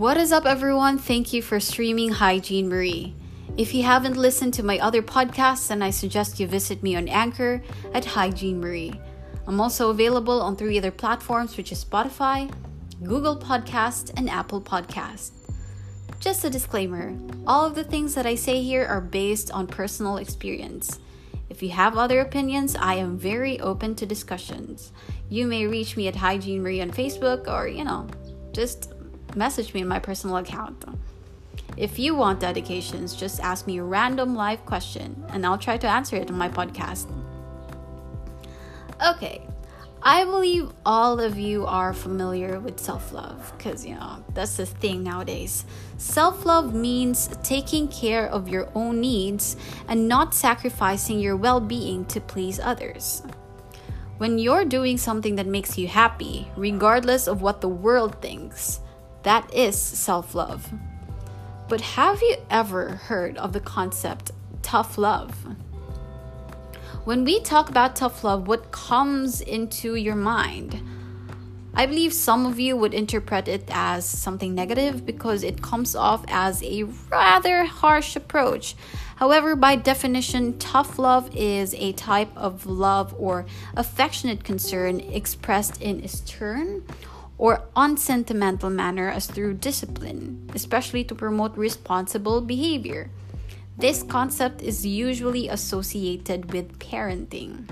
What is up, everyone? Thank you for streaming Hygiene Marie. If you haven't listened to my other podcasts, then I suggest you visit me on Anchor at Hygiene Marie. I'm also available on three other platforms, which is Spotify, Google Podcast, and Apple Podcast. Just a disclaimer all of the things that I say here are based on personal experience. If you have other opinions, I am very open to discussions. You may reach me at Hygiene Marie on Facebook or, you know, just message me in my personal account. If you want dedications, just ask me a random live question and I'll try to answer it on my podcast. Okay, I believe all of you are familiar with self love because, you know, that's the thing nowadays. Self love means taking care of your own needs and not sacrificing your well being to please others. When you're doing something that makes you happy, regardless of what the world thinks, that is self love. But have you ever heard of the concept tough love? When we talk about tough love, what comes into your mind? I believe some of you would interpret it as something negative because it comes off as a rather harsh approach. However, by definition, tough love is a type of love or affectionate concern expressed in stern or unsentimental manner as through discipline, especially to promote responsible behavior. This concept is usually associated with parenting.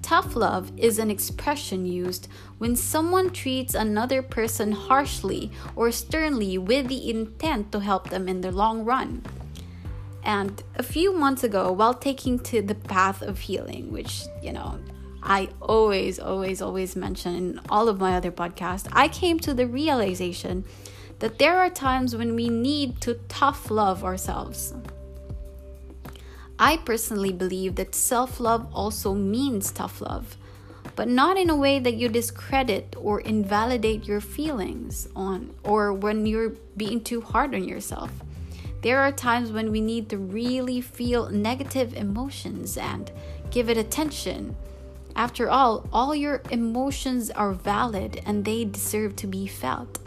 Tough love is an expression used when someone treats another person harshly or sternly with the intent to help them in the long run. And a few months ago, while taking to the path of healing, which, you know, I always, always, always mention in all of my other podcasts, I came to the realization that there are times when we need to tough love ourselves. I personally believe that self love also means tough love, but not in a way that you discredit or invalidate your feelings on or when you're being too hard on yourself. There are times when we need to really feel negative emotions and give it attention. After all, all your emotions are valid and they deserve to be felt.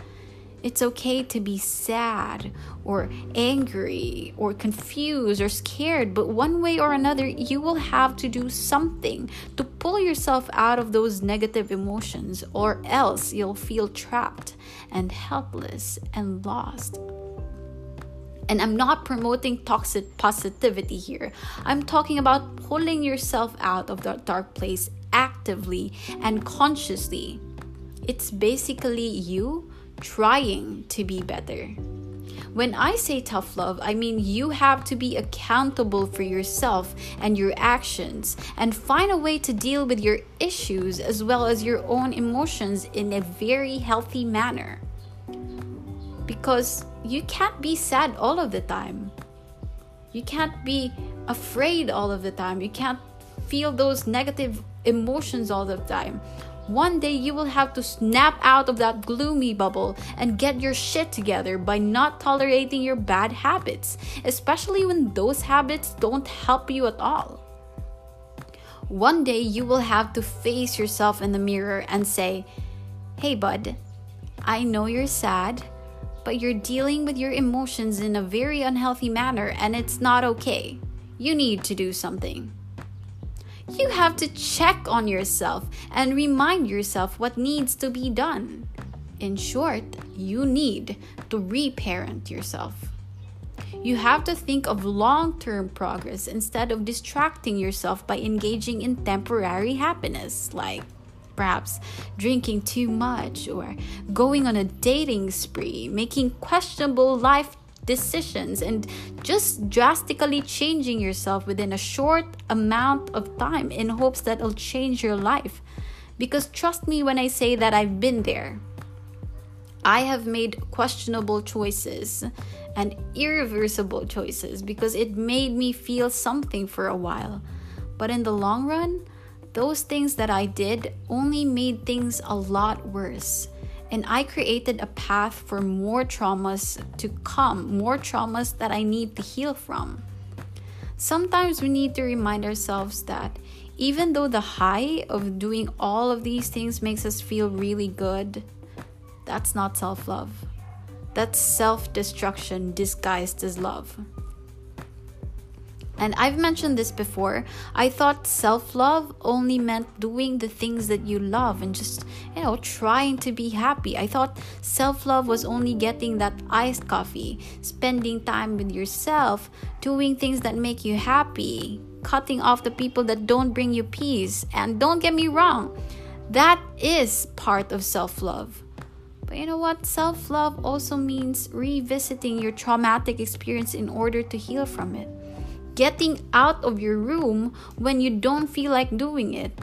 It's okay to be sad or angry or confused or scared, but one way or another, you will have to do something to pull yourself out of those negative emotions, or else you'll feel trapped and helpless and lost. And I'm not promoting toxic positivity here. I'm talking about pulling yourself out of that dark place actively and consciously. It's basically you trying to be better. When I say tough love, I mean you have to be accountable for yourself and your actions and find a way to deal with your issues as well as your own emotions in a very healthy manner. Because you can't be sad all of the time. You can't be afraid all of the time. You can't feel those negative emotions all the time. One day you will have to snap out of that gloomy bubble and get your shit together by not tolerating your bad habits, especially when those habits don't help you at all. One day you will have to face yourself in the mirror and say, Hey, bud, I know you're sad, but you're dealing with your emotions in a very unhealthy manner and it's not okay. You need to do something. You have to check on yourself and remind yourself what needs to be done. In short, you need to reparent yourself. You have to think of long term progress instead of distracting yourself by engaging in temporary happiness, like perhaps drinking too much or going on a dating spree, making questionable life decisions and just drastically changing yourself within a short amount of time in hopes that it'll change your life. Because trust me when I say that I've been there. I have made questionable choices and irreversible choices because it made me feel something for a while. But in the long run, those things that I did only made things a lot worse and I created a path for more traumas to come, more traumas that I need to heal from. Sometimes we need to remind ourselves that even though the high of doing all of these things makes us feel really good, that's not self love. That's self destruction disguised as love. And I've mentioned this before. I thought self love only meant doing the things that you love and just, you know, trying to be happy. I thought self love was only getting that iced coffee, spending time with yourself, doing things that make you happy, cutting off the people that don't bring you peace. And don't get me wrong, that is part of self love. But you know what? Self love also means revisiting your traumatic experience in order to heal from it getting out of your room when you don't feel like doing it.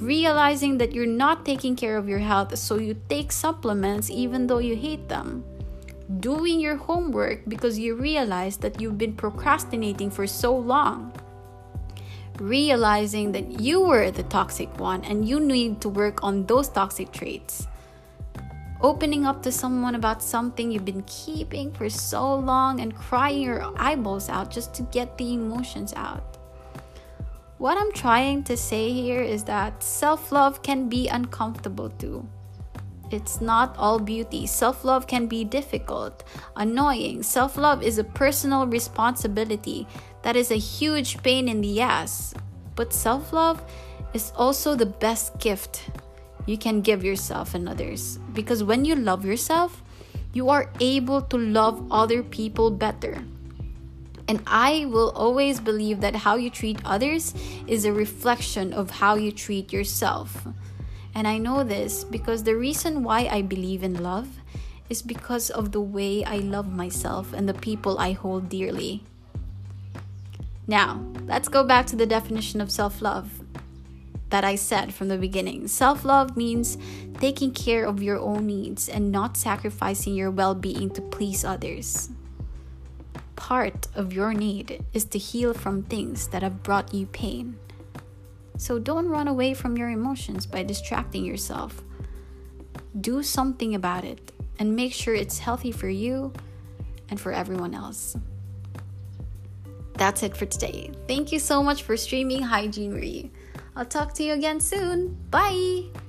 Realizing that you're not taking care of your health, so you take supplements even though you hate them. Doing your homework because you realize that you've been procrastinating for so long. Realizing that you were the toxic one and you need to work on those toxic traits opening up to someone about something you've been keeping for so long and crying your eyeballs out just to get the emotions out. What I'm trying to say here is that self love can be uncomfortable too. It's not all beauty. Self love can be difficult, annoying. Self love is a personal responsibility that is a huge pain in the ass. But self love is also the best gift you can give yourself and others. Because when you love yourself, you are able to love other people better. And I will always believe that how you treat others is a reflection of how you treat yourself. And I know this because the reason why I believe in love is because of the way I love myself and the people I hold dearly. Now, let's go back to the definition of self love that I said from the beginning. Self love means taking care of your own needs and not sacrificing your well being to please others. Part of your need is to heal from things that have brought you pain. So don't run away from your emotions by distracting yourself. Do something about it and make sure it's healthy for you and for everyone else. That's it for today. Thank you so much for streaming Hygiene Marie. I'll talk to you again soon. Bye!